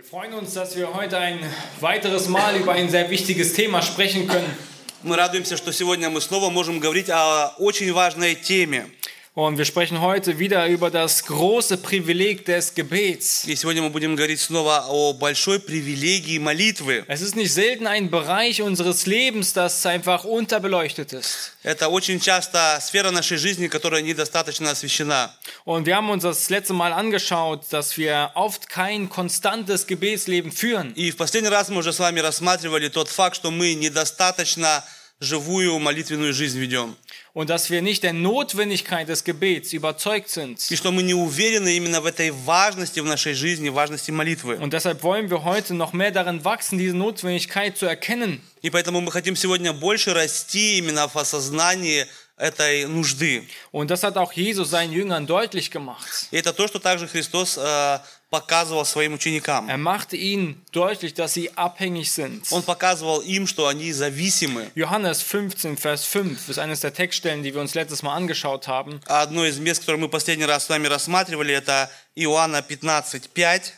Wir freuen uns, dass wir heute ein weiteres Mal über ein sehr wichtiges Thema sprechen können. Мы радуемся, что сегодня мы снова можем говорить о очень важной теме. Und wir sprechen heute wieder über das große Privileg des Gebets. И сегодня мы будем говорить снова о большой привилегии молитвы. Es ist nicht selten ein Bereich unseres Lebens, das einfach unterbeleuchtet ist. Это очень часто сфера нашей жизни, которая недостаточно освещена. Und wir haben uns das letzte Mal angeschaut, dass wir oft kein konstantes Gebetsleben führen. И в последний раз мы уже с вами рассматривали тот факт, что мы недостаточно живую молитвенную жизнь ведем. Und dass wir nicht der Notwendigkeit des Gebets überzeugt sind. И что мы не уверены именно в этой важности в нашей жизни, важности молитвы. Und deshalb wollen wir heute noch mehr darin wachsen, diese Notwendigkeit zu erkennen. И поэтому мы хотим сегодня больше расти именно в осознании этой нужды. Und das hat auch Jesus seinen Jüngern deutlich gemacht. И это то, что также Христос э, показывал своим ученикам. Er machte ihnen deutlich, dass sie abhängig sind. Он показывал им, что они зависимы. Johannes 15, Vers 5 ist eines der Textstellen, die wir uns letztes Mal angeschaut haben. А Одно из мест, которое мы последний раз с вами рассматривали, это Иоанна 15, 5.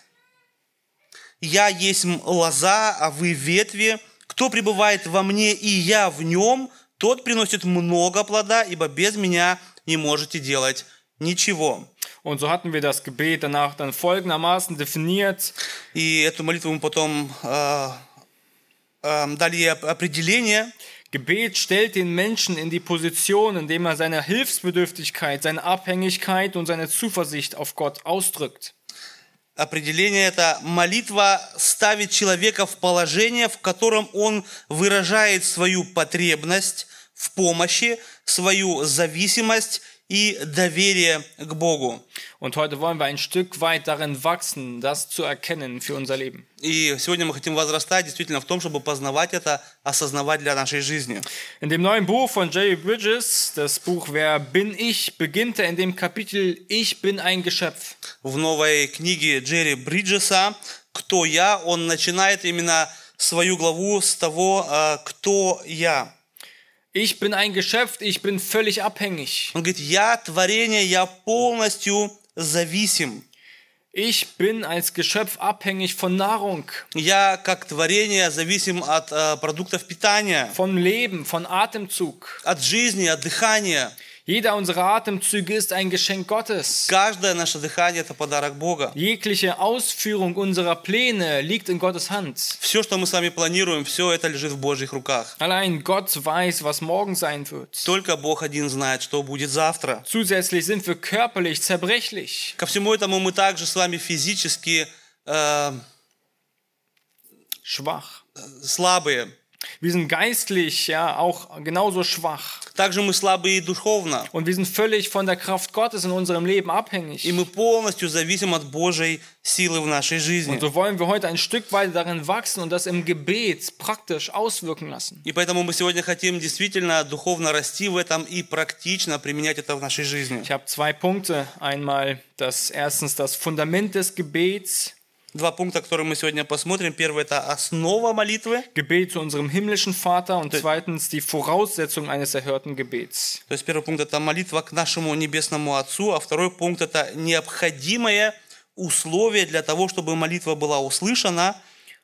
«Я есть лоза, а вы ветви. Кто пребывает во мне, и я в нем, тот приносит много плода, ибо без меня не можете делать ничего». Und so hatten wir das Gebet danach dann folgendermaßen definiert. И эту молитву мы потом э, э, дали ей оп- определение. Gebet stellt den Menschen in die Position, indem er seine Hilfsbedürftigkeit, seine Abhängigkeit und seine Zuversicht auf Gott ausdrückt. Определение это молитва ставит человека в положение, в котором он выражает свою потребность в помощи, свою зависимость и доверие к Богу. Und heute wollen wir ein Stück weit darin wachsen, das zu erkennen für unser Leben. И сегодня мы хотим возрастать действительно в том, чтобы познавать это, осознавать для нашей жизни. In dem neuen Buch von Jerry Bridges, das Buch Wer bin ich, beginnt er in dem Kapitel Ich bin ein Geschöpf. В новой книге Джерри Бриджеса «Кто я?» он начинает именно свою главу с того, э, кто я. Ich bin ein Geschöpf, ich bin völlig abhängig. Он говорит, я творение, я полностью зависим. Ich bin als Geschöpf abhängig von Nahrung, Я как творение зависим от э, продуктов питания, von Leben, von Atemzug. от жизни, от дыхания. Jeder unserer Atemzüge ist ein Geschenk Gottes. Каждое наше дыхание – это подарок Бога. Jegliche Ausführung unserer Pläne liegt in Gottes Hand. Все, что мы с вами планируем, все это лежит в Божьих руках. Allein Gott weiß, was morgen sein wird. Только Бог один знает, что будет завтра. Zusätzlich sind wir körperlich zerbrechlich. Ко всему этому мы также с вами физически э, schwach. слабые. Wir sind geistlich ja auch genauso schwach. Также мы слабые и духовно. Und wir sind völlig von der Kraft Gottes in unserem Leben abhängig. И мы полностью зависим от Божьей силы в нашей жизни. Und so wollen wir heute ein Stück weit darin wachsen und das im Gebet praktisch auswirken lassen. И поэтому мы сегодня хотим действительно духовно расти в этом и практично применять это в нашей жизни. Ich habe zwei Punkte. Einmal das erstens das Fundament des Gebets, Два пункта, которые мы сегодня посмотрим. Первый – это основа молитвы. Gebet zu unserem himmlischen Vater und zweitens die Voraussetzung eines erhörten Gebets. То есть первый пункт – это молитва к нашему Небесному Отцу, а второй пункт – это необходимое условие для того, чтобы молитва была услышана.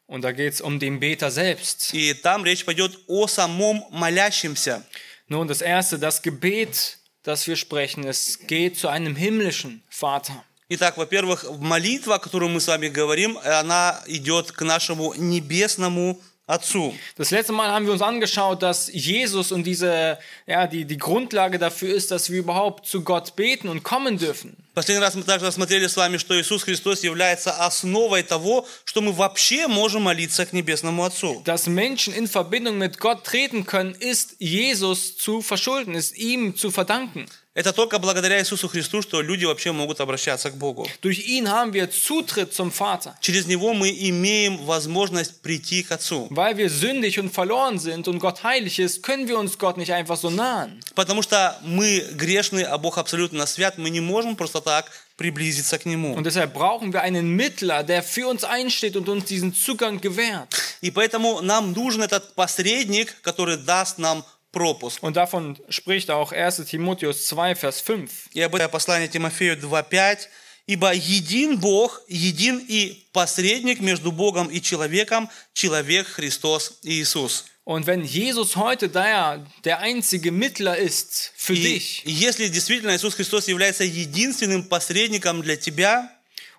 Und da geht es um den Beter selbst. И там речь пойдет о самом молящемся. Nun, das erste, das Gebet, das wir sprechen, es geht zu einem himmlischen Vater. Итак, во-первых, молитва, о которой мы с вами говорим, она идет к нашему Небесному Отцу. Das letzte Mal haben wir uns angeschaut, dass Jesus und diese, ja, die, die Grundlage dafür ist, dass wir überhaupt zu Gott beten und kommen dürfen. Последний раз мы также рассмотрели с вами, что Иисус Христос является основой того, что мы вообще можем молиться к Небесному Отцу. Dass Menschen in Verbindung mit Gott treten können, ist Jesus zu verschulden, ist ihm zu verdanken. Это только благодаря Иисусу Христу, что люди вообще могут обращаться к Богу. Durch ihn haben wir Zutritt zum Vater. Через Него мы имеем возможность прийти к Отцу. Weil wir sündig und verloren sind und Gott heilig ist, können wir uns Gott nicht einfach so nahen. Потому что мы грешны, а Бог абсолютно свят, мы не можем просто так приблизиться к Нему. Und deshalb brauchen wir einen Mittler, der für uns einsteht und uns diesen Zugang gewährt. И поэтому нам нужен этот посредник, который даст нам пропуск. Und davon spricht auch 1 Timotheus 2, Vers 5. И об этом послание Тимофею 2.5. Ибо един Бог, един и посредник между Богом и человеком, человек Христос Иисус. Und wenn Jesus heute der, der einzige Mittler ist für И dich если действительно Иисус Христос является единственным посредником для тебя,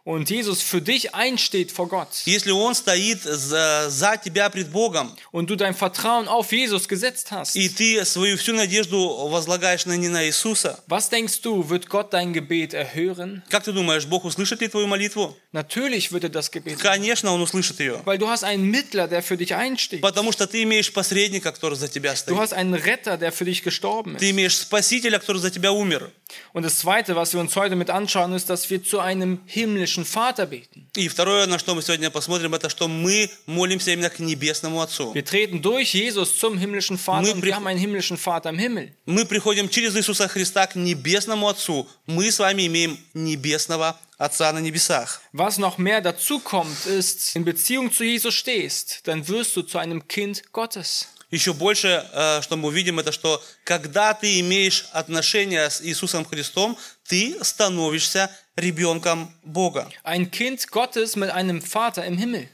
und Jesus für dich einsteht vor Gott если Он стоит за, за тебя пред Богом, und du dein Vertrauen auf Jesus gesetzt hast, и ты свою всю надежду возлагаешь на не на Иисуса, was denkst du, wird Gott dein Gebet erhören? как ты думаешь, Бог услышит ли твою молитву? Natürlich wird er das Gebet Конечно, Он услышит ее. weil du hast einen Mittler, der für dich einsteht. Потому что ты имеешь посредника, который за тебя Du стоит. hast einen Retter, der für dich gestorben Ты ist. имеешь спасителя, который за тебя умер. Und das Zweite, was wir uns heute mit anschauen, ist, dass wir zu einem himmlischen Vater beten. И второе, на что мы сегодня посмотрим, это что мы молимся именно к Небесному Отцу. Wir treten durch Jesus zum himmlischen Vater Мы und при- wir haben einen himmlischen Vater im Himmel. Мы приходим через Иисуса Христа к Небесному Отцу. Мы с вами имеем Небесного Отца на небесах. Was noch mehr dazu kommt, ist, in Beziehung zu Jesus stehst, dann wirst du zu einem Kind Gottes. Еще больше, э, что мы увидим, это что когда ты имеешь отношения с Иисусом Христом, ты становишься ребенком Бога. Ein Kind Gottes mit einem Vater im Himmel.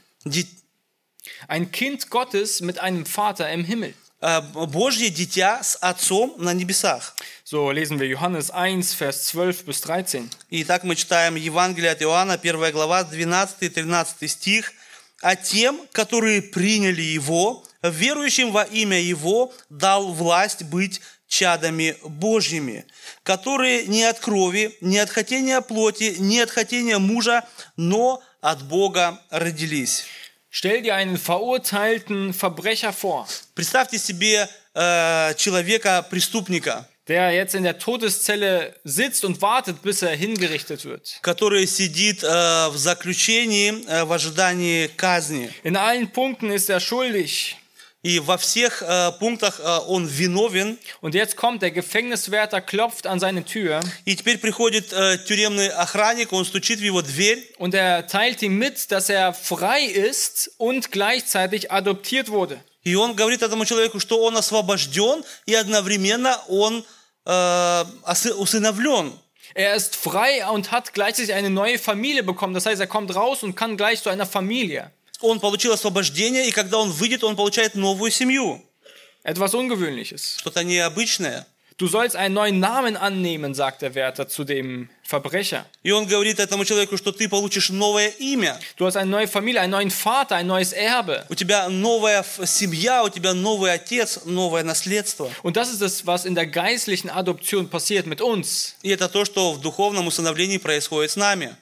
Ein Kind Gottes mit einem Vater im Himmel. э, Божье дитя с Отцом на небесах. So lesen wir Johannes 1, Vers 12 bis 13. Итак, мы читаем Евангелие от Иоанна, 1 глава, 12-13 стих. «А тем, которые приняли Его, верующим во имя Его, дал власть быть чадами Божьими, которые не от крови, не от хотения плоти, не от хотения мужа, но от Бога родились». Stell dir einen verurteilten Verbrecher vor, Представьте себе э, человека-преступника, der jetzt in der Todeszelle sitzt und wartet, bis er hingerichtet wird. который сидит э, в заключении э, в ожидании казни. In allen Punkten ist er schuldig. И во всех э, пунктах э, он виновен. Und jetzt kommt der Gefängniswärter, klopft an seine Tür И теперь приходит э, тюремный охранник, он стучит в его дверь, und er teilt ihm mit, dass er frei ist und gleichzeitig adoptiert wurde. и он говорит этому человеку, что он освобожден, и одновременно он э, осы- усыновлен. Er ist frei und hat gleichzeitig eine neue Familie bekommen. Das heißt, er kommt raus und kann gleich zu einer Familie. Он получил освобождение, и когда он выйдет, он получает новую семью. Etwas Ungewöhnliches. Что-то необычное. Du sollst einen neuen Namen annehmen, sagt der Wärter zu dem Verbrecher. И он говорит этому человеку, что ты получишь новое имя, Du hast eine neue Familie, einen neuen Vater, ein neues Erbe. у тебя новая семья, у тебя новый отец, новое наследство. Und das ist es, was in der geistlichen Adoption passiert mit uns. И это то, что в духовном усыновлении происходит с нами.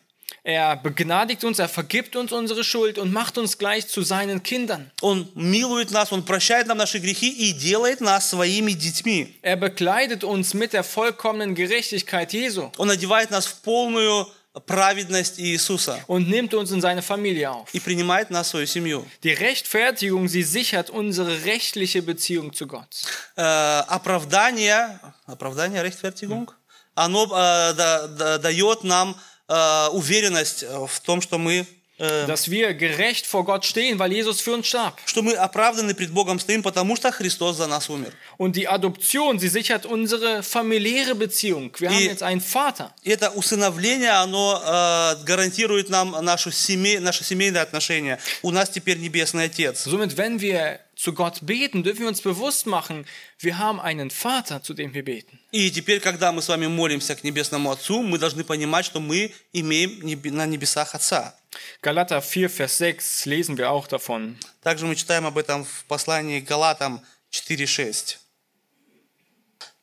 Er begnadigt uns, er vergibt uns unsere Schuld und macht uns gleich zu seinen Kindern. Он милует нас, Он прощает нам наши грехи и делает нас своими детьми. Er bekleidet uns mit der vollkommenen Gerechtigkeit Jesu Он одевает нас в полную праведность Иисуса und nimmt uns in seine Familie auf. и принимает нас в свою семью. Die Rechtfertigung, sie sichert unsere rechtliche Beziehung zu Gott. Э, оправдание, оправдание, rechtfertigung, оно э, да- да- дает нам э, уверенность в том, что мы, э, Dass wir gerecht vor Gott stehen, weil Jesus für uns starb. что мы оправданы пред Богом стоим, потому что Христос за нас умер. Und die Adoption, sie sichert unsere familiäre Beziehung. Wir haben Die- jetzt einen Vater. И это усыновление, оно э, гарантирует нам нашу семей, наши семейные отношения. У нас теперь Небесный Отец. Somit, wenn wir zu Gott beten, dürfen wir uns bewusst machen, wir haben einen Vater, zu dem wir beten. И теперь, когда мы с вами молимся к Небесному Отцу, мы должны понимать, что мы имеем на небесах Отца. Galater 4, Vers 6 lesen wir auch davon. Также мы читаем об этом в послании Галатам 4.6.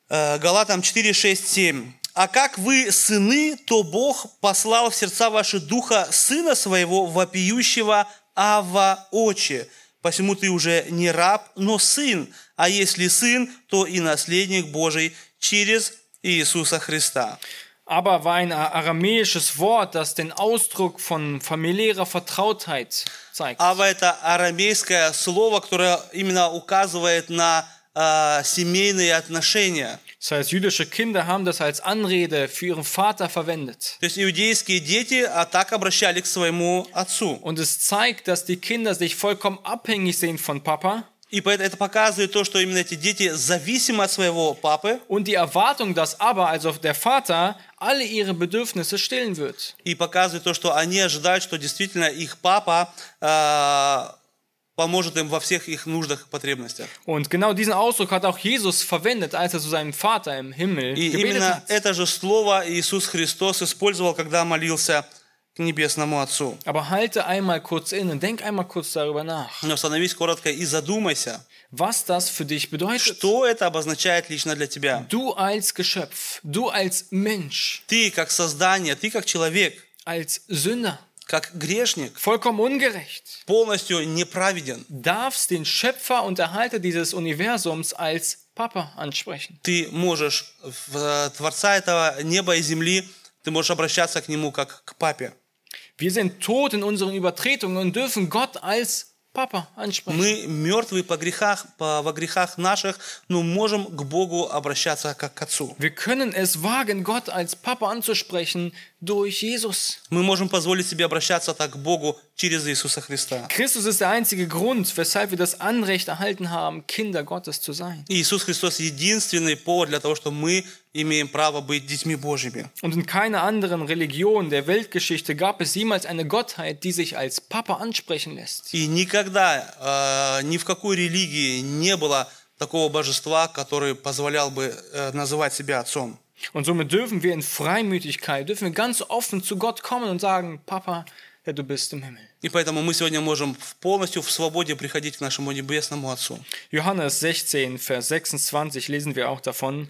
Э, Галатам 4, 6, 7. «А как вы сыны, то Бог послал в сердца ваши духа Сына Своего, вопиющего Ава Отче. Посему ты уже не раб, но сын, а если сын, то и наследник Божий через Иисуса Христа». Aber war ein aramäisches Wort, das den Ausdruck von familiärer Vertrautheit zeigt. Ава – это арамейское слово, которое именно указывает на э, семейные отношения. Das heißt, jüdische Kinder haben das als Anrede für ihren Vater verwendet. То есть иудейские дети а так обращались к своему отцу. Und es zeigt, dass die Kinder sich vollkommen abhängig sehen von Papa. И поэт- это показывает то, что именно эти дети зависимы от своего папы, und die Erwartung, dass aber, also der Vater, alle ihre Bedürfnisse stillen wird. и показывает то, что они ожидают, что действительно их папа э, поможет им во всех их нуждах и потребностях. Und genau diesen Ausdruck hat auch Jesus verwendet, als er zu seinem Vater im Himmel И gebetet именно hat. это же слово Иисус Христос использовал, когда молился к Небесному Отцу. Aber halte einmal kurz inne, denk einmal kurz darüber nach, Но остановись коротко и задумайся, was das für dich bedeutet. что это обозначает лично для тебя. Du als Geschöpf, du als Mensch, Ты как создание, ты как человек, als Sünder, как грешник, vollkommen ungerecht, полностью неправеден. darfst den Schöpfer und Erhalter dieses Universums als Papa ansprechen. Ты можешь, в э, Творца этого неба и земли, ты можешь обращаться к Нему как к папе. Wir sind tot in unseren Übertretungen und dürfen Gott als Papa ansprechen. Мы мертвые по грехах, по, во грехах наших, но можем к Богу обращаться как к Отцу. Wir können es wagen, Gott als Papa anzusprechen durch Jesus. Мы можем позволить себе обращаться так к Богу через Иисуса Христа. Christus ist der einzige Grund, weshalb wir das Anrecht erhalten haben, Kinder Gottes zu sein. И Иисус Христос единственный повод для того, чтобы мы имеем право быть детьми Божьими. Und in keiner anderen Religion der Weltgeschichte gab es jemals eine Gottheit, die sich als Papa ansprechen lässt. И никогда, э, ни в какой религии не было такого божества, который позволял бы э, называть себя отцом. Und somit dürfen wir in Freimütigkeit, dürfen wir ganz offen zu Gott kommen und sagen, Papa, ja, du bist im Himmel. И поэтому мы сегодня можем в- полностью в свободе приходить к нашему небесному Отцу. Johannes 16, Vers 26 lesen wir auch davon.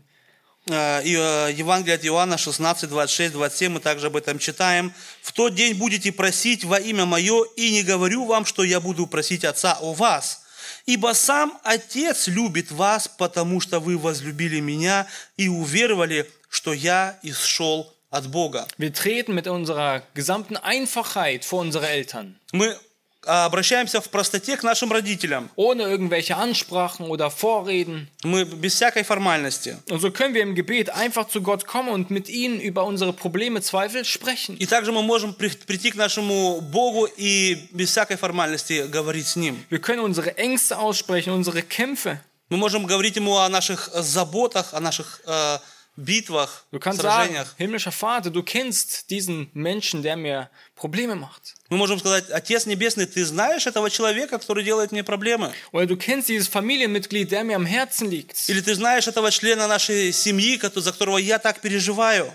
Э, э, Евангелие от Иоанна 16, 26, 27, мы также об этом читаем. «В тот день будете просить во имя Мое, и не говорю вам, что я буду просить Отца о вас. Ибо сам Отец любит вас, потому что вы возлюбили Меня и уверовали, что Я исшел от Бога». Wir treten mit unserer gesamten Einfachheit vor unsere Eltern, Мы обращаемся в простоте к нашим родителям. ohne irgendwelche Ansprachen oder Vorreden. Мы без всякой формальности. Und so können wir im Gebet einfach zu Gott kommen und mit ihm über unsere Probleme, Zweifel sprechen. И также мы можем при- прийти к нашему Богу и без всякой формальности говорить с Ним. Wir können unsere Ängste aussprechen, unsere Kämpfe. Мы можем говорить Ему о наших э, заботах, о наших э, битвах, Du kannst sagen, сражениях. himmlischer Vater, du kennst diesen Menschen, der mir Probleme macht. Мы можем сказать, Отец Небесный, ты знаешь этого человека, который делает мне проблемы? Oder du kennst dieses Familienmitglied, der mir am Herzen liegt. Или ты знаешь этого члена нашей семьи, за которого я так переживаю?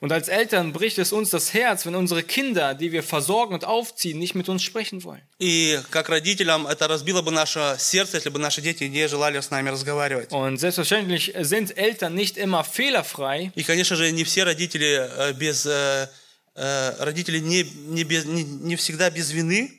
Und als Eltern bricht es uns das Herz, wenn unsere Kinder, die wir versorgen und aufziehen, nicht mit uns sprechen wollen. И как родителям это разбило бы наше сердце, если бы наши дети не желали с нами разговаривать. Und selbstverständlich sind Eltern nicht immer fehlerfrei, И, конечно же, не все родители э, без... э, э, Родители не, не, без, не, не всегда без вины,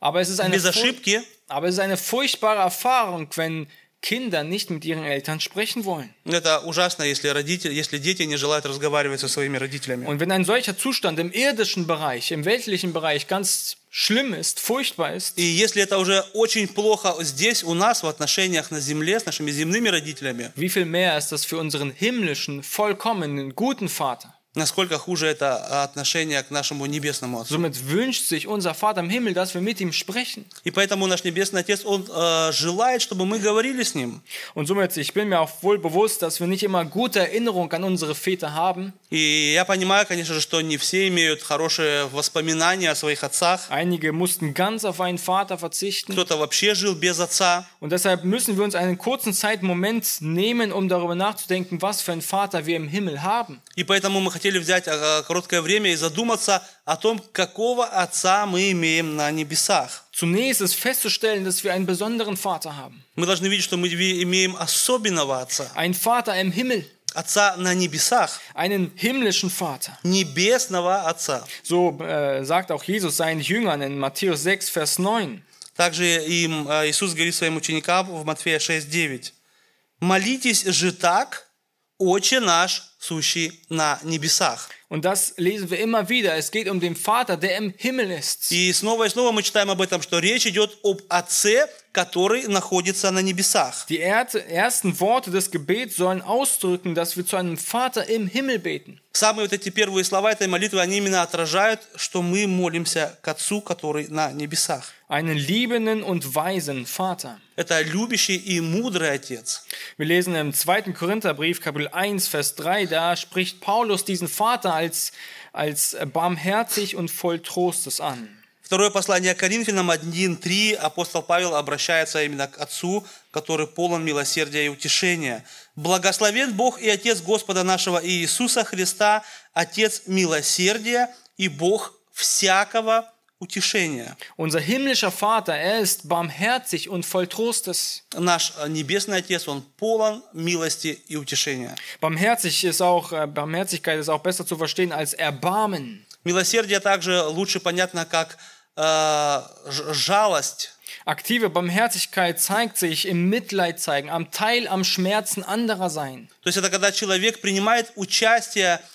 aber es ist eine, без fur- ошибки. aber es ist eine furchtbare Erfahrung, wenn Kinder nicht mit ihren Eltern sprechen wollen. Это ужасно, если, родители, если дети не желают разговаривать со своими родителями. Und wenn ein solcher Zustand im irdischen Bereich, im weltlichen Bereich ganz schlimm ist, furchtbar ist, И если это уже очень плохо здесь, у нас, в отношениях на земле, с нашими земными родителями, wie viel mehr ist das für unseren himmlischen, vollkommenen, guten Vater? насколько хуже это отношение к нашему Небесному Отцу. Somit wünscht sich unser Vater im Himmel, dass wir mit ihm sprechen. И поэтому наш Небесный Отец, Он э, желает, чтобы мы говорили с Ним. Und somit, ich bin mir auch wohl bewusst, dass wir nicht immer gute Erinnerung an unsere Väter haben. И я понимаю, конечно же, что не все имеют хорошие воспоминания о своих отцах. Einige mussten ganz auf einen Vater verzichten. Кто-то вообще жил без отца. Und deshalb müssen wir uns einen kurzen Zeitmoment nehmen, um darüber nachzudenken, was für einen Vater wir im Himmel haben. И поэтому мы хотели взять э, короткое время и задуматься о том, какого отца мы имеем на небесах. Zunächst ist festzustellen, dass wir einen besonderen Vater haben. Мы должны видеть, что мы имеем особенного отца. Einen Vater im Himmel. Отца на небесах. Einen himmlischen Vater. Небесного отца. So äh, sagt auch Jesus seinen Jüngern in Matthäus 6, Vers 9. Также им э, Иисус говорит своим ученикам в Матфея 6:9. «Молитесь же так, Отче наш, сущий на небесах. Und das lesen wir immer wieder. Es geht um den Vater, der im Himmel ist. И снова и снова мы читаем об этом, что речь идет об Отце, который находится на небесах. Die er- ersten Worte des Gebets sollen ausdrücken, dass wir zu einem Vater im Himmel beten. Самые вот эти первые слова этой молитвы, они именно отражают, что мы молимся к Отцу, который на небесах. Einen liebenden und weisen Vater. Это любящий и мудрый Отец. Wir lesen im 2. Korintherbrief, Kapitel 1, Vers 3, da spricht Paulus diesen Vater als, als barmherzig und voll Trostes an. Второе послание Коринфянам 1.3 апостол Павел обращается именно к Отцу, который полон милосердия и утешения. «Благословен Бог и Отец Господа нашего Иисуса Христа, Отец милосердия и Бог всякого утешения». Unser himmlischer Vater, er ist barmherzig und voll Trostes. Наш э, Небесный Отец, Он полон милости и утешения. Barmherzig ist auch, äh, Barmherzigkeit ist auch besser zu verstehen als Erbarmen. Милосердие также лучше понятно как э, ж- жалость, Aktive Barmherzigkeit zeigt sich im Mitleid zeigen, am Teil am Schmerzen anderer sein. То есть это когда человек принимает участие э, в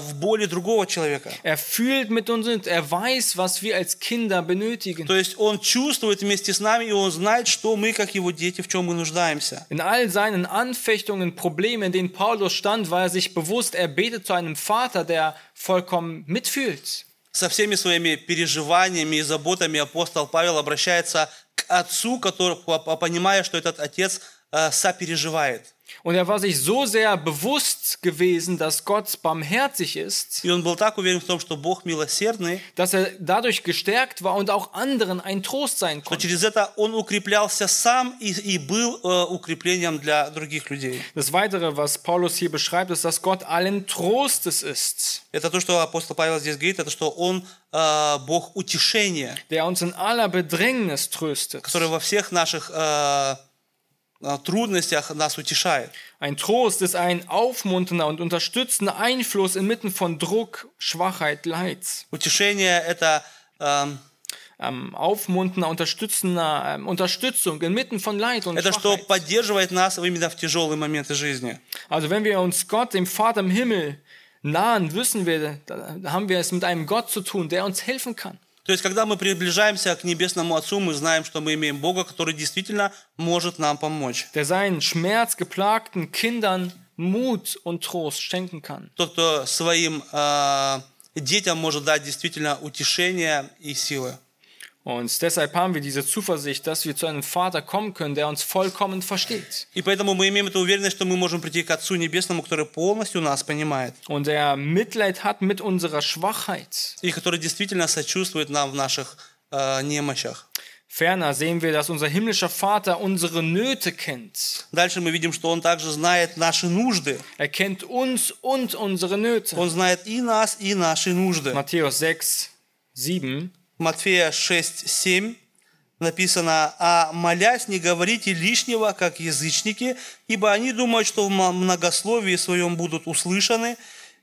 в боли другого человека. Er fühlt mit uns er weiß, was wir als Kinder benötigen. То есть он чувствует вместе с нами, и он знает, что мы, как его дети, в чем мы нуждаемся. In all seinen Anfechtungen, Problemen, in denen Paulus stand, war er sich bewusst, er betet zu einem Vater, der vollkommen mitfühlt. Со всеми своими переживаниями и заботами апостол Павел обращается к отцу, который, по- по- понимая, что этот отец э, сопереживает. Und er war sich so sehr bewusst gewesen, dass Gott barmherzig ist, И он был так уверен в том, что Бог милосердный, dass er dadurch gestärkt war und auch anderen ein Trost sein что konnte. через это он укреплялся сам и, и был э, укреплением для других людей. Das Weitere, was Paulus hier beschreibt, ist, dass Gott allen Trostes ist, Это то, что апостол Павел здесь говорит, это что он э, Бог утешения, der uns in aller Bedrängnis tröstet. который во всех наших э, э, трудностях нас утешает. Ein Trost ist ein aufmunternder und unterstützender Einfluss inmitten von Druck, Schwachheit, Leid. Утешение – это ähm, Ähm, aufmunternder, unterstützender ähm, Unterstützung inmitten von Leid und это что Schwachheit. поддерживает нас именно в тяжелые моменты жизни. Also wenn wir uns Gott, dem Vater im Himmel, nahen, wissen wir, da da haben wir es mit einem Gott zu tun, der uns helfen kann. То есть, когда мы приближаемся к Небесному Отцу, мы знаем, что мы имеем Бога, который действительно может нам помочь. Der seinen schmerzgeplagten Kindern Mut und Trost schenken kann. Тот, кто своим э, детям может дать действительно утешение и силы. Und deshalb haben wir diese Zuversicht, dass wir zu einem Vater kommen können, der uns vollkommen versteht. И поэтому мы имеем эту уверенность, что мы можем прийти к Отцу Небесному, который полностью нас понимает. Und der Mitleid hat mit unserer Schwachheit. И который действительно сочувствует нам в наших э, немощах. Ferner sehen wir, dass unser himmlischer Vater unsere Nöte kennt. Дальше мы видим, что Он также знает наши нужды. Er kennt uns und unsere Nöte. Он знает и нас, и наши нужды. Matthäus 6, 7. Матфея 6, 7 написано, «А молясь, не говорите лишнего, как язычники, ибо они думают, что в многословии своем будут услышаны.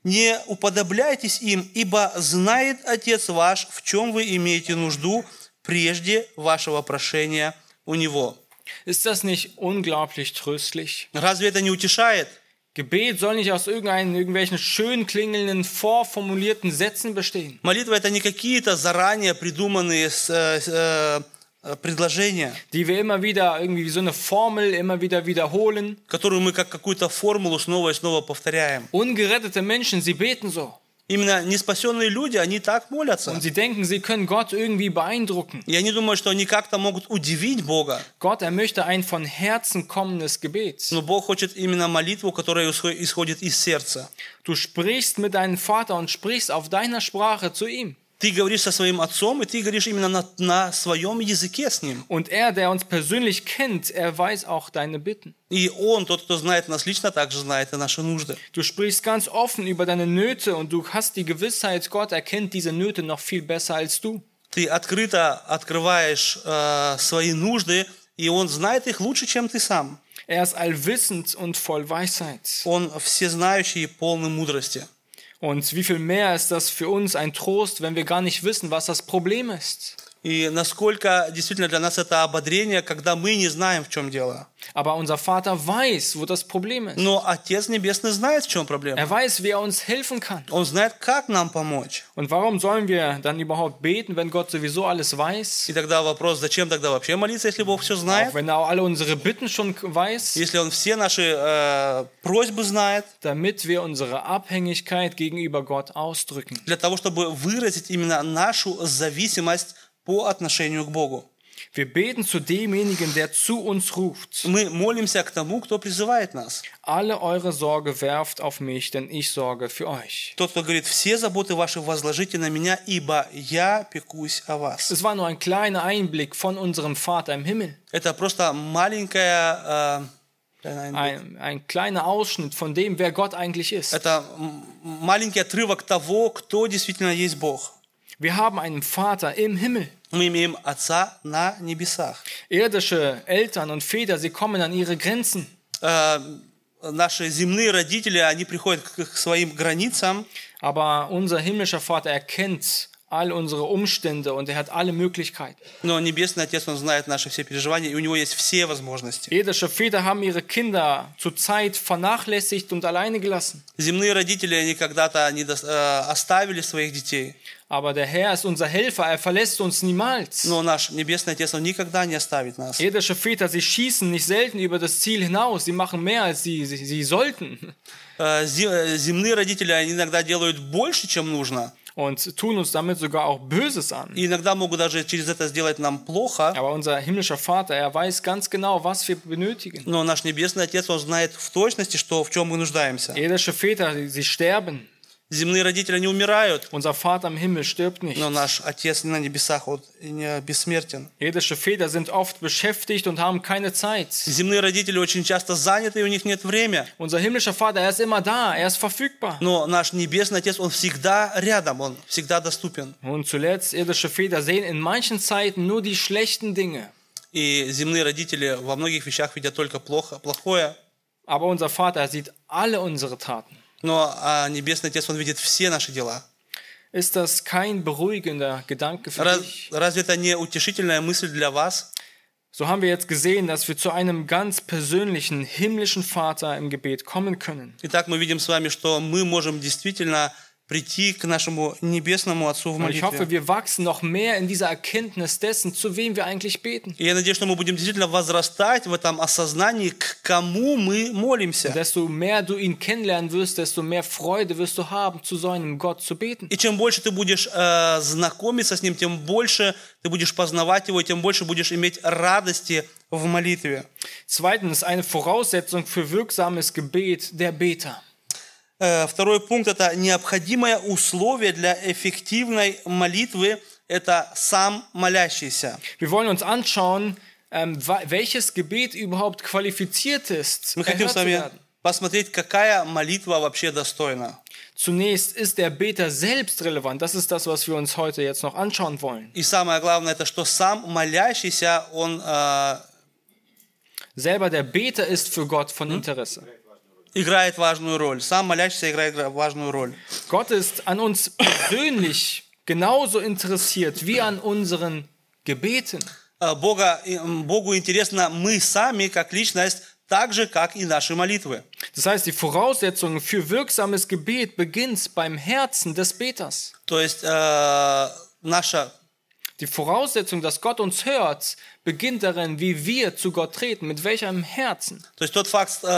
Не уподобляйтесь им, ибо знает Отец ваш, в чем вы имеете нужду, прежде вашего прошения у Него». Ist das nicht unglaublich tröstlich? Разве это не утешает? Gebet soll nicht aus irgendeinen, irgendwelchen schön klingelnden, vorformulierten Sätzen bestehen. Молитва – это не какие-то заранее придуманные с- э, э, предложения, die wir immer wieder irgendwie wie so eine Formel immer wieder wiederholen. которую мы как какую-то формулу снова и снова повторяем. Ungerettete Menschen, sie beten so. Именно неспасенные люди, они так молятся. Und sie denken, sie können Gott irgendwie beeindrucken. И они думают, что они как-то могут удивить Бога. Gott, er möchte ein von Herzen kommendes Gebet. Но Бог хочет именно молитву, которая исхо- исходит из сердца. Du sprichst mit deinem Vater und sprichst auf deiner Sprache zu ihm. Ты говоришь со своим отцом, и ты говоришь именно на, на своем языке с ним. Und er, der uns persönlich kennt, er weiß auch deine Bitten. И он, тот, кто знает нас лично, также знает и наши нужды. Du sprichst ganz offen über deine Nöte und du hast die Gewissheit, Gott erkennt diese Nöte noch viel besser als du. Ты открыто открываешь э, свои нужды, и он знает их лучше, чем ты сам. Er ist allwissend und voll Weisheit. Он всезнающий и полный мудрости. Und wie viel mehr ist das für uns ein Trost, wenn wir gar nicht wissen, was das Problem ist. И насколько действительно для нас это ободрение, когда мы не знаем, в чем дело. Aber unser Vater weiß, wo das Problem ist. Но Отец Небесный знает, в чем проблема. Er weiß, wie er uns helfen kann. Он знает, как нам помочь. Und warum sollen wir dann überhaupt beten, wenn Gott sowieso alles weiß? И тогда вопрос, зачем тогда вообще молиться, если Бог все Auch знает? wenn er alle unsere Bitten schon weiß, Если Он все наши э, просьбы знает, damit wir unsere Abhängigkeit gegenüber Gott ausdrücken. для того, чтобы выразить именно нашу зависимость по отношению к Богу. Wir beten zu demjenigen, der zu uns ruft. Мы молимся к тому, кто призывает нас. Alle eure Sorge werft auf mich, denn ich sorge für euch. Тот, кто говорит, все заботы ваши возложите на меня, ибо я пекусь о вас. Es war nur ein kleiner Einblick von unserem Vater im Himmel. Это просто маленькая... э, Ein, ein kleiner Ausschnitt von dem, wer Gott eigentlich ist. Это м- маленький отрывок того, кто действительно есть Бог. Wir haben einen Vater im Himmel. Мы имеем Отца на небесах. Irdische Eltern und Väter, sie kommen an ihre Grenzen. Э, Наши земные родители, они приходят к к своим границам, Aber unser himmlischer Vater erkennt all unsere Umstände und er hat alle Möglichkeiten. но Небесный Отец, Он знает наши все переживания, и у Него есть все возможности. Irdische Väter haben ihre Kinder zur Zeit vernachlässigt und alleine gelassen. Земные родители, они когда-то они дос- э, оставили своих детей, Aber der Herr ist unser Helfer, er verlässt uns niemals. но наш Небесный Отец, Он никогда не оставит нас. Irdische Väter, sie schießen nicht selten über das Ziel hinaus, sie machen mehr, als sie, sie, sie sollten Э, зе- э, Земные родители, они иногда делают больше, чем нужно, und tun uns damit sogar auch Böses an. и иногда могут даже через это сделать нам плохо, Aber unser himmlischer Vater, er weiß ganz genau, was wir benötigen. но наш Небесный Отец, Он знает в точности, что, в чем мы нуждаемся. Irdische Väter, sie- sie sterben. Земные родители, они умирают, Unser Vater im Himmel stirbt nicht. но наш Отец на небесах, не бессмертен. Irdische Väter sind oft beschäftigt und haben keine Zeit. Земные родители очень часто заняты, и у них нет времени. Unser himmlischer Vater, er ist immer da, er ist verfügbar. Но наш Небесный Отец, Он всегда рядом, Он всегда доступен. Und zuletzt, irdische Väter sehen in manchen Zeiten nur die schlechten Dinge. И земные родители во многих вещах видят только плохо, плохое. Aber unser Vater sieht alle unsere Taten. Но а Небесный Отец, Он видит все наши дела. Ist das kein beruhigender Gedanke für Раз- dich? разве это не утешительная мысль для вас? So haben wir jetzt gesehen, dass wir zu einem ganz persönlichen himmlischen Vater im Gebet kommen können. Итак, мы видим с вами, что мы можем действительно прийти к нашему Небесному Отцу в Und ich hoffe, молитве. wir wachsen noch mehr in dieser Erkenntnis dessen, zu wem wir eigentlich beten. И я надеюсь, что мы будем действительно возрастать в этом осознании, к кому мы молимся. Desto mehr du ihn kennenlernen wirst, desto mehr Freude wirst du haben, zu so einem Gott zu beten. И чем больше ты будешь э, знакомиться с Ним, тем больше ты будешь познавать Его, и тем больше будешь иметь радости в молитве. Zweitens, eine Voraussetzung für wirksames Gebet der Beter. Э, Второй пункт – это необходимое условие для эффективной молитвы – это сам молящийся. Wir wollen uns anschauen, ähm, wa- welches Gebet überhaupt qualifiziert ist, Мы хотим erhört с zu вами werden. посмотреть, какая молитва вообще достойна. Zunächst ist der Beter selbst relevant. Das ist das, was wir uns heute jetzt noch anschauen wollen. И самое главное, это что сам молящийся, он э, Selber der Beter ist für Gott von Interesse. играет важную роль. Сам молящийся играет важную роль. Gott ist an uns persönlich genauso interessiert wie an unseren Gebeten. Э, Бога, и, м, Богу интересно мы сами, как личность, так же, как и наши молитвы. Das heißt, die Voraussetzung für wirksames Gebet beginnt beim Herzen des Beters. То есть э, наша Die Voraussetzung, dass Gott uns hört, beginnt darin, wie wir zu Gott treten, mit welchem Herzen. То есть тот факт, э,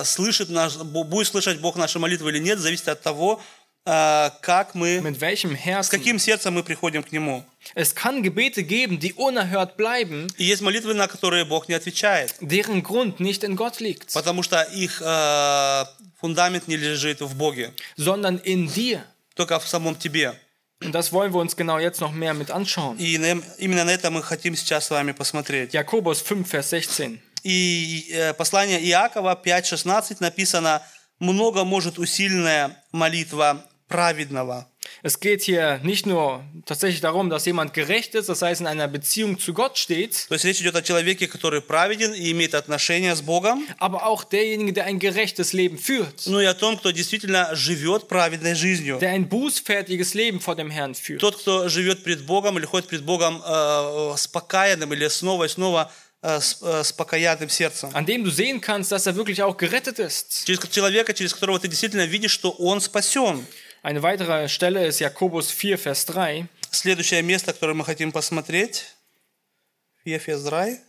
э, слышит наш, бу- будет слышать Бог наши молитвы или нет, зависит от того, э, как мы, Mit welchem с Herzen. каким сердцем мы приходим к Нему. Es kann Gebete geben, die unerhört bleiben, И есть молитвы, на которые Бог не отвечает, deren Grund nicht in Gott liegt, потому что их э, фундамент не лежит в Боге, sondern in dir. только в самом тебе. Das wollen wir uns genau jetzt noch mehr mit anschauen. И на- именно на это мы хотим сейчас с вами посмотреть. Jakobus 5, Vers 16. И э, послание Иакова 5.16 написано «Много может усиленная молитва праведного». Es geht hier nicht nur tatsächlich darum, dass jemand gerecht ist, das heißt in einer Beziehung zu Gott steht, То есть речь идет о человеке, который праведен и имеет отношения с Богом, aber auch derjenige, der ein gerechtes Leben führt, но и о том, кто действительно живет праведной жизнью. der ein bußfertiges Leben vor dem Herrn führt. Тот, кто живет пред Богом или ходит пред Богом э, с покаянным или снова и снова э, с, э, с покаянным сердцем. An dem du sehen kannst, dass er wirklich auch gerettet ist. Через человека, через которого ты действительно видишь, что он спасен. Eine weitere Stelle ist Jakobus 4, Vers 3. Следующее место, которое мы хотим посмотреть. Ефезрай.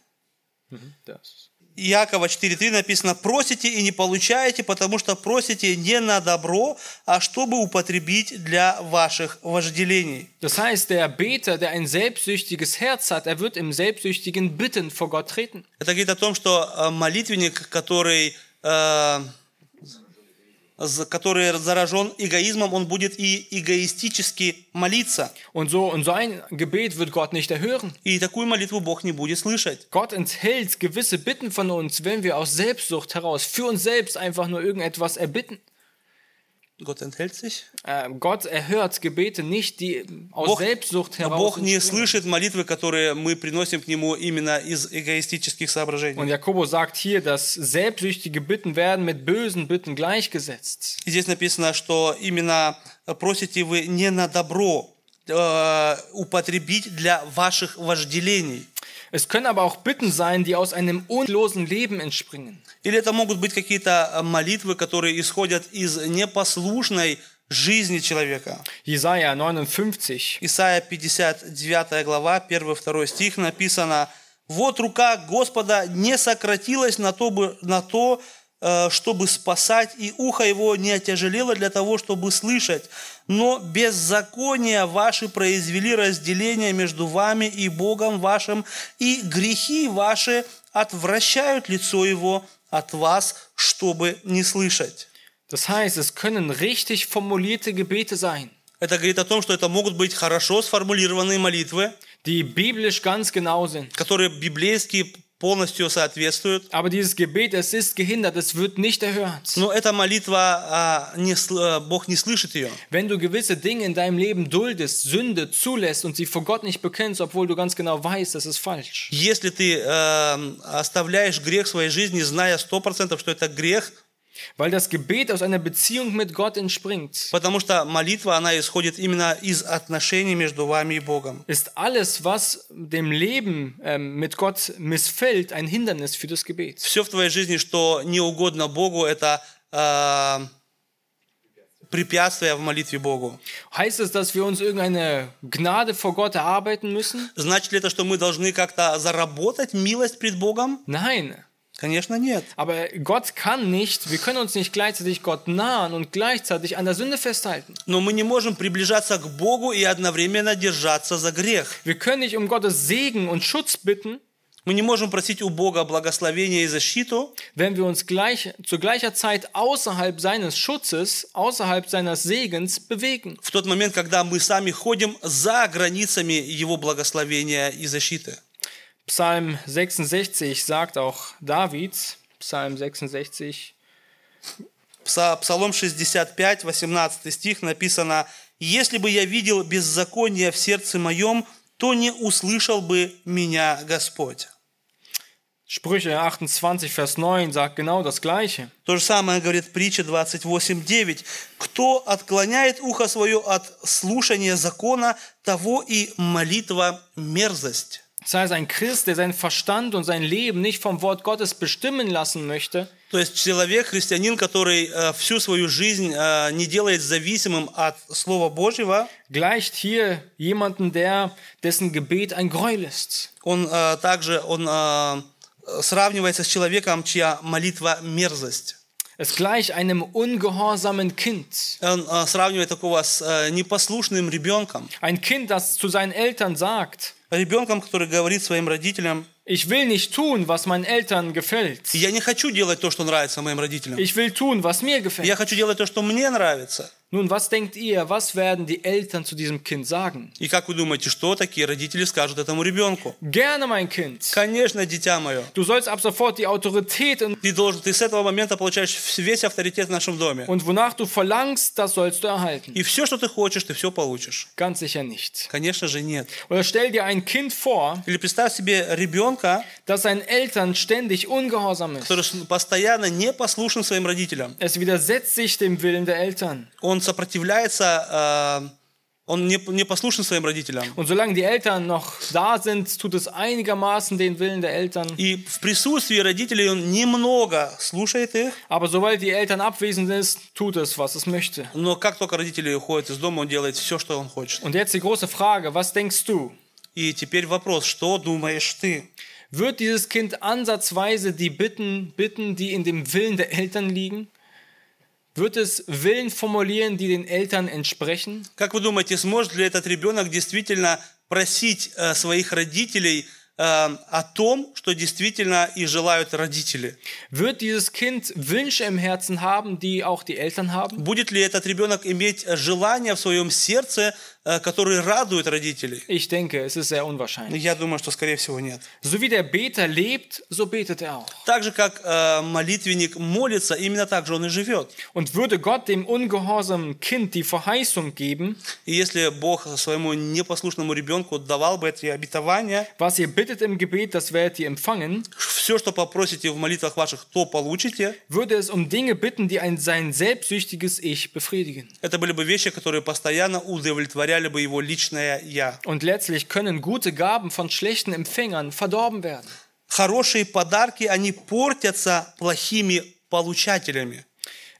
Das. Иакова 4.3 написано, просите и не получаете, потому что просите не на добро, а чтобы употребить для ваших вожделений. Das heißt, der Beter, der ein selbstsüchtiges Herz hat, er wird im selbstsüchtigen Bitten vor Gott treten. Это говорит о том, что э, молитвенник, который, за- который заражен эгоизмом, он будет и эгоистически молиться. Und so, und so ein Gebet wird Gott nicht erhören. И такую молитву Бог не будет слышать. Gott enthält gewisse Bitten von uns, wenn wir aus Selbstsucht heraus für uns selbst einfach nur irgendetwas erbitten. Gott enthält sich. Äh, Gott erhört Gebete nicht, die aus Бог, Selbstsucht heraus Бог не entspringen. слышит молитвы, которые мы приносим к Нему именно из эгоистических Und соображений. Jakobus sagt hier, dass selbstsüchtige Bitten werden mit bösen Bitten gleichgesetzt. И здесь написано, что именно просите вы не на добро э, употребить для ваших вожделений. Es können aber auch Bitten sein, die aus einem unlosen Leben entspringen. Или это могут быть какие-то э, молитвы, которые исходят из непослушной жизни человека. Jesaja 59. Исайя 59 глава, 1-2 стих написано, «Вот рука Господа не сократилась на то, бы- на то, э, чтобы спасать, и ухо его не отяжелело для того, чтобы слышать. Но беззакония ваши произвели разделение между вами и Богом вашим, и грехи ваши отвращают лицо его от вас, чтобы не слышать». Das heißt, es können richtig formulierte Gebete sein, Это говорит о том, что это могут быть хорошо сформулированные молитвы, die biblisch ganz genau sind. которые библейски полностью соответствуют. Aber dieses Gebet, es ist gehindert, es wird nicht erhört. Но эта молитва, а, не, сл- а, Бог не слышит ее. Wenn du gewisse Dinge in deinem Leben duldest, Sünde zulässt und sie vor Gott nicht bekennst, obwohl du ganz genau weißt, das ist falsch. Если ты э, оставляешь грех в своей жизни, зная сто процентов, что это грех, Weil das Gebet aus einer Beziehung mit Gott entspringt, потому что молитва, она исходит именно из отношений между вами и Богом. ist alles, was dem Leben ähm, mit Gott missfällt, ein Hindernis für das Gebet. Все в твоей жизни, что не угодно Богу, это э, препятствие в молитве Богу. Heißt es, dass wir uns irgendeine Gnade vor Gott erarbeiten müssen? Значит ли это, что мы должны как-то заработать милость пред Богом? Nein. Конечно, нет. Aber Gott kann nicht, wir können uns nicht gleichzeitig Gott nahen und gleichzeitig an der Sünde festhalten. Но мы не можем приближаться к Богу и одновременно держаться за грех. Wir können nicht um Gottes Segen und Schutz bitten, Мы не можем просить у Бога благословения и защиту, wenn wir uns gleich, zu gleicher Zeit außerhalb seines Schutzes, außerhalb seines Segens bewegen. в тот момент, когда мы сами ходим за границами Его благословения и защиты. Psalm 66 sagt auch David, Psalm 66, Пса- Псалом 65, 18 стих написано, «Если бы я видел беззаконие в сердце моем, то не услышал бы меня Господь». Sprüche 28, Vers 9 sagt genau das Gleiche. То же самое говорит притча 28.9. «Кто отклоняет ухо свое от слушания закона, того и молитва мерзость». Das heißt, ein Christ, der seinen Verstand und sein Leben nicht vom Wort Gottes bestimmen lassen möchte, То есть человек, христианин, который э, всю свою жизнь э, не делает зависимым от Слова Божьего, gleicht hier jemanden, der dessen Gebet ein Gräuel ist. он э, также он, э, сравнивается с человеком, чья молитва мерзость. Es gleicht einem ungehorsamen Kind. Он э, сравнивает такого с э, непослушным ребенком. Ein Kind, das zu seinen Eltern sagt, Ребенком, который говорит своим родителям, ich will nicht tun, was meinen Eltern gefällt. я не хочу делать то, что нравится моим родителям. Ich will tun, was mir gefällt. Я хочу делать то, что мне нравится. Nun, was denkt ihr, was werden die Eltern zu diesem Kind sagen? И как вы думаете, что такие родители скажут этому ребенку? Gerne, mein Kind. Конечно, дитя мое. Du sollst ab sofort die Autorität und, Ты должен, ты с этого момента получаешь весь авторитет в нашем доме. und wonach du verlangst, das sollst du erhalten. И все, что ты хочешь, ты все получишь. Ganz sicher nicht. Конечно же нет. Oder stell dir ein Kind vor, Или представь себе ребенка, das seinen Eltern ständig ungehorsam ist. который постоянно не послушен своим родителям. Es widersetzt sich dem Willen der Eltern. Он сопротивляется, э, он не, не послушен своим родителям. Und solange die Eltern noch da sind, tut es einigermaßen den Willen der Eltern. И в присутствии родителей он немного слушает их, Aber sobald die Eltern abwesend sind, tut es, was es möchte. но как только родители уходят из дома, он делает все, что он хочет. Und jetzt die große Frage, was denkst du? И теперь вопрос, что думаешь ты? Wird dieses Kind ansatzweise die Bitten bitten, die in dem Willen der Eltern liegen? Wird es Willen formulieren, die den Eltern entsprechen? Как вы думаете, сможет ли этот ребенок действительно просить э, своих родителей э, о том, что действительно и желают родители? Wird dieses Kind Wünsche im Herzen haben, die auch die Eltern haben? Будет ли этот ребенок иметь желание в своем сердце, э, которые радуют родителей? Ich denke, es ist sehr unwahrscheinlich. Я думаю, что скорее всего нет. So wie der Beter lebt, so betet er auch. Так же, как э, молитвенник молится, именно так же он и живет. Und würde Gott dem ungehorsamen Kind die Verheißung geben, И если Бог своему непослушному ребенку давал бы эти обетования, was ihr bittet im Gebet, das werdet ihr empfangen, все, что попросите в молитвах ваших, то получите, würde es um Dinge bitten, die ein sein selbstsüchtiges Ich befriedigen. это были бы вещи, которые постоянно удовлетворяли бы его личное «я». Und letztlich können gute Gaben von schlechten Empfängern verdorben werden. Хорошие подарки, они портятся плохими получателями.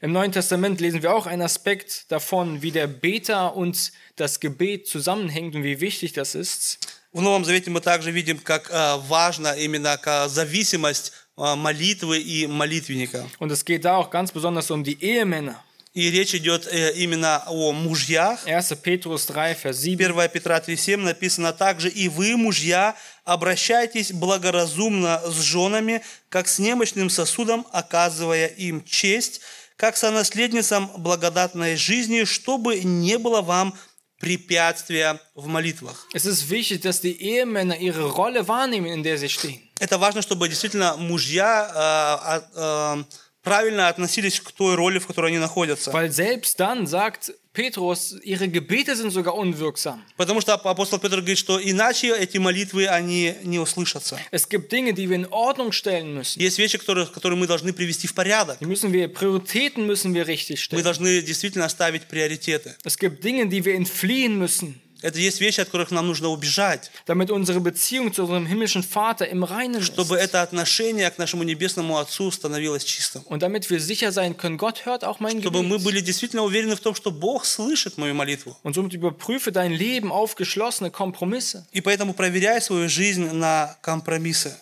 Im Neuen Testament lesen wir auch einen Aspekt davon, wie der Beter und das Gebet zusammenhängt und wie wichtig das ist. В Новом Завете мы также видим, как э, важна именно к- зависимость э, молитвы и молитвенника. Und es geht da auch ganz besonders um die Ehemänner. И речь идет э, именно о мужьях. 1. Petrus 3, Vers 7. 1 Петра 3,7 написано также, «И вы, мужья, обращайтесь благоразумно с женами, как с немощным сосудом, оказывая им честь, как сонаследницам благодатной жизни, чтобы не было вам препятствия в молитвах». Es ist wichtig, dass die Ehemänner ihre Rolle wahrnehmen, in der sie stehen. Это важно, чтобы действительно мужья а- э, правильно относились к той роли, в которой они находятся. Weil selbst dann sagt Petrus, ihre Gebete sind sogar unwirksam. Потому что апостол Петр говорит, что иначе эти молитвы, они не услышатся. Es gibt Dinge, die wir in Ordnung stellen müssen. Есть вещи, которые, которые мы должны привести в порядок. Die müssen wir, Prioritäten müssen wir richtig Мы stellen. должны действительно ставить приоритеты. Es gibt Dinge, die wir entfliehen müssen, Это есть вещи, от которых нам нужно убежать, damit unsere Beziehung zu unserem himmlischen Vater im Reinen ist. чтобы это отношение к нашему небесному Отцу становилось чистым. Und damit wir sicher sein können, Gott hört auch mein Чтобы мы Gebet. были действительно уверены в том, что Бог слышит мою молитву. Und somit überprüfe dein Leben auf geschlossene Kompromisse. И поэтому проверяй свою жизнь на компромиссы.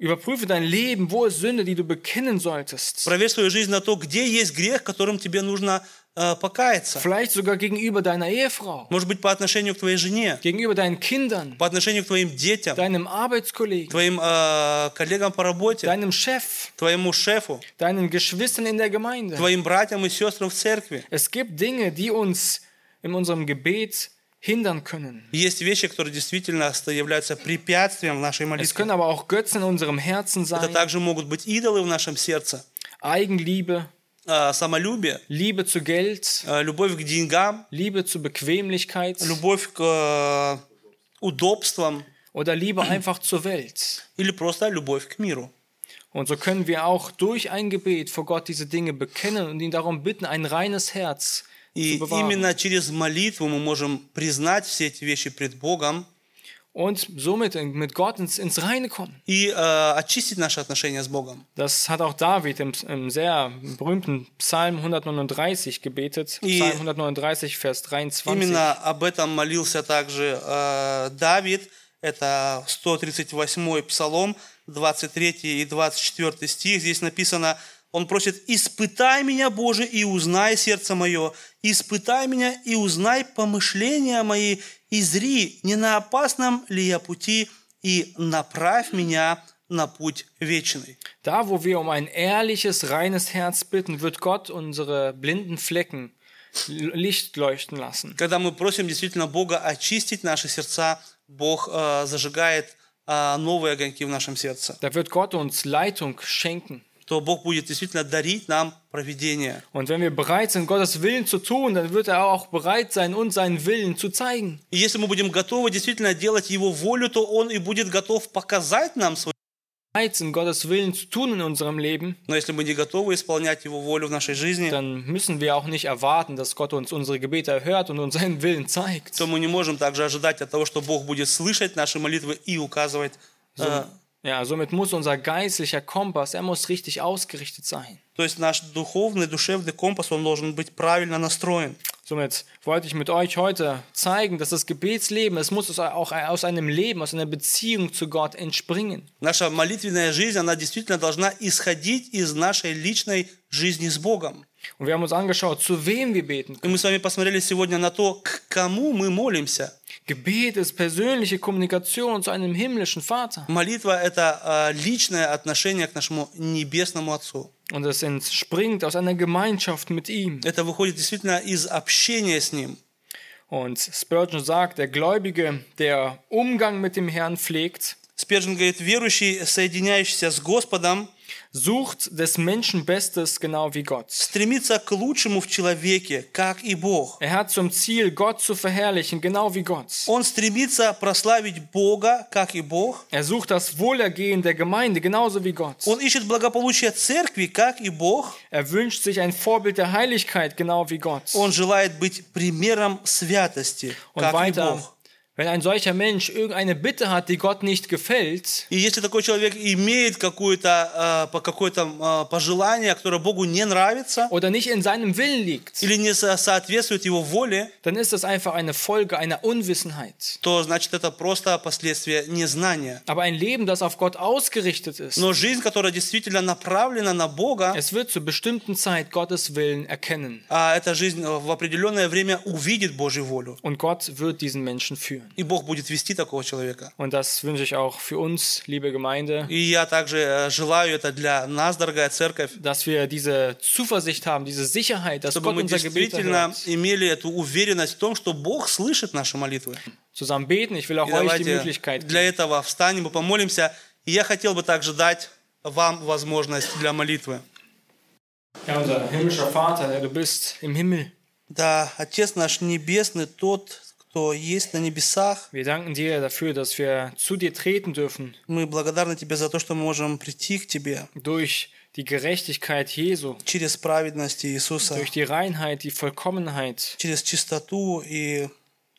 Überprüfe dein Leben, wo ist Sünde, die du bekennen solltest. Проверь свою жизнь на то, где есть грех, которым тебе нужно покаяться. Vielleicht sogar gegenüber deiner Ehefrau, Может быть, по отношению к твоей жене, gegenüber deinen Kindern, по отношению к твоим детям, deinem Arbeitskollegen, твоим э, коллегам по работе, deinem Chef, твоему шефу, deinen Geschwistern in der Gemeinde. твоим братьям и сестрам в церкви. Es gibt Dinge, die uns in unserem Gebet hindern können. Есть вещи, которые действительно ста- являются препятствием в нашей Es молитве. können aber auch Götzen in unserem Herzen Это sein, также могут быть идолы в нашем сердце. Eigenliebe, Э, Самолюбие, Liebe zu Geld, э, любовь к деньгам, Liebe zu Bequemlichkeit любовь к э, удобствам oder Liebe einfach zur Welt. или просто любовь к миру. Und so können wir auch durch ein Gebet vor Gott diese Dinge bekennen und ihn darum bitten, ein reines Herz И zu bewahren. именно через молитву мы можем признать все эти вещи пред Богом Und somit mit Gott ins, ins Reine kommen. и э, очистить наши отношения с Богом. Das hat auch David im, im sehr berühmten Psalm 139 gebetet. И- Psalm 139, Vers 23. Именно об этом молился также э, Давид. Это 138 псалом, 23 и 24 стих. Здесь написано, он просит, «Испытай меня, Боже, и узнай сердце мое, испытай меня и узнай помышления мои, и зри, не на опасном ли я пути, и направь меня на путь вечный». Da, wo wir um ein ehrliches, reines Herz bitten, wird Gott unsere blinden Flecken Licht leuchten lassen. Когда мы просим действительно Бога очистить наши сердца, Бог э, зажигает э, новые огоньки в нашем сердце. Da wird Gott uns Leitung schenken. То Бог будет действительно дарить нам провидение. Und wenn wir bereit sind, Gottes Willen zu tun, dann wird er auch bereit sein, uns seinen Willen zu zeigen. И если мы будем готовы действительно делать Его волю, то Он и будет готов показать нам свою. Sind, Gottes Willen zu tun in unserem Leben, Но если мы не готовы исполнять Его волю в нашей жизни, dann müssen wir auch nicht erwarten, dass Gott uns unsere Gebete erhört und uns seinen Willen zeigt. то мы не можем также ожидать от того, что Бог будет слышать наши молитвы и указывать. э, Ja, somit muss unser geistlicher Kompass, er muss richtig ausgerichtet sein. то есть наш духовный, душевный компас, он должен быть правильно настроен. Somit wollte ich mit euch heute zeigen, dass das Gebetsleben, es muss auch aus einem Leben, aus einer Beziehung zu Gott entspringen. Наша молитвенная жизнь, она действительно должна исходить из нашей личной жизни с Богом. Und wir haben uns angeschaut, zu wem wir beten. И мы с вами посмотрели сегодня на то, к кому мы молимся. Gebet ist persönliche Kommunikation zu einem himmlischen Vater. Молитва – это э, личное отношение к нашему небесному Отцу. Und es entspringt aus einer Gemeinschaft mit ihm. Это выходит действительно из общения с Ним. Und Spurgeon sagt, der Gläubige, der Umgang mit dem Herrn pflegt, Спержин говорит, верующий, соединяющийся с Господом, sucht des Menschen Bestes genau wie Gott. стремится к лучшему в человеке, как и Бог. Er hat zum Ziel, Gott zu verherrlichen, genau wie Gott. Он стремится прославить Бога, как и Бог. Er sucht das Wohlergehen der Gemeinde, genauso wie Gott. Он ищет благополучие церкви, как и Бог. Er wünscht sich ein Vorbild der Heiligkeit, genau wie Gott. Он желает быть примером святости, Und как и weiter, Бог. wenn ein solcher Mensch irgendeine Bitte hat, die Gott nicht gefällt, И если такой человек имеет какое-то, э, по- какое-то э, пожелание, которое Богу не нравится oder nicht in seinem Willen liegt, или не со- соответствует его воле, dann ist das einfach eine Folge einer Unwissenheit. то значит это просто последствие незнания. Aber ein Leben, das auf Gott ausgerichtet ist, Но жизнь, которая действительно направлена на Бога, es wird zur bestimmten Zeit Gottes Willen erkennen. а эта жизнь в определенное время увидит Божью волю. Und Gott wird diesen Menschen führen. И Бог будет вести такого человека. Und das wünsche ich auch für uns, liebe Gemeinde, И я также э, желаю это для нас, дорогая церковь, dass wir diese Zuversicht haben, diese Sicherheit, dass чтобы Gott мы unser Gebet действительно имели эту уверенность в том, что Бог слышит наши молитвы. Zusammen beten. Ich will auch euch die Möglichkeit для geben. этого встанем и помолимся. И я хотел бы также дать вам возможность для молитвы. Ja, unser himmlischer Vater, der du bist im Himmel. Да, Отец наш Небесный, тот, кто есть на небесах, Wir danken dir dafür, dass wir zu dir treten dürfen мы благодарны Тебе за то, что мы можем прийти к Тебе durch die Gerechtigkeit Jesu, через праведность Иисуса, durch die Reinheit, die Vollkommenheit, через чистоту и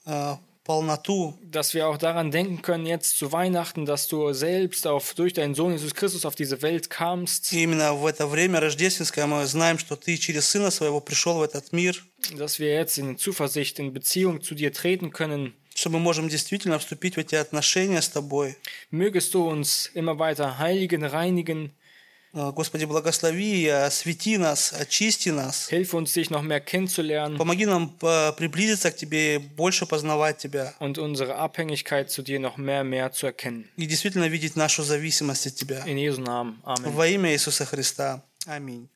э, полноту, dass wir auch daran denken können, jetzt zu Weihnachten, dass du selbst auf, durch deinen Sohn Jesus Christus auf diese Welt kamst, И именно в это время рождественское мы знаем, что Ты через Сына Своего пришел в этот мир, dass wir jetzt in Zuversicht, in Beziehung zu dir treten können. что мы можем действительно вступить в эти отношения с Тобой. Mögest du uns immer weiter heiligen, reinigen, Э, Господи, благослови, освети нас, очисти нас. hilf uns, dich noch mehr kennenzulernen Помоги нам э, приблизиться к Тебе, больше познавать Тебя. und unsere Abhängigkeit zu dir noch mehr, mehr zu erkennen. И действительно видеть нашу зависимость от Тебя. In Jesu Namen. Amen. Во имя Иисуса Христа. Аминь.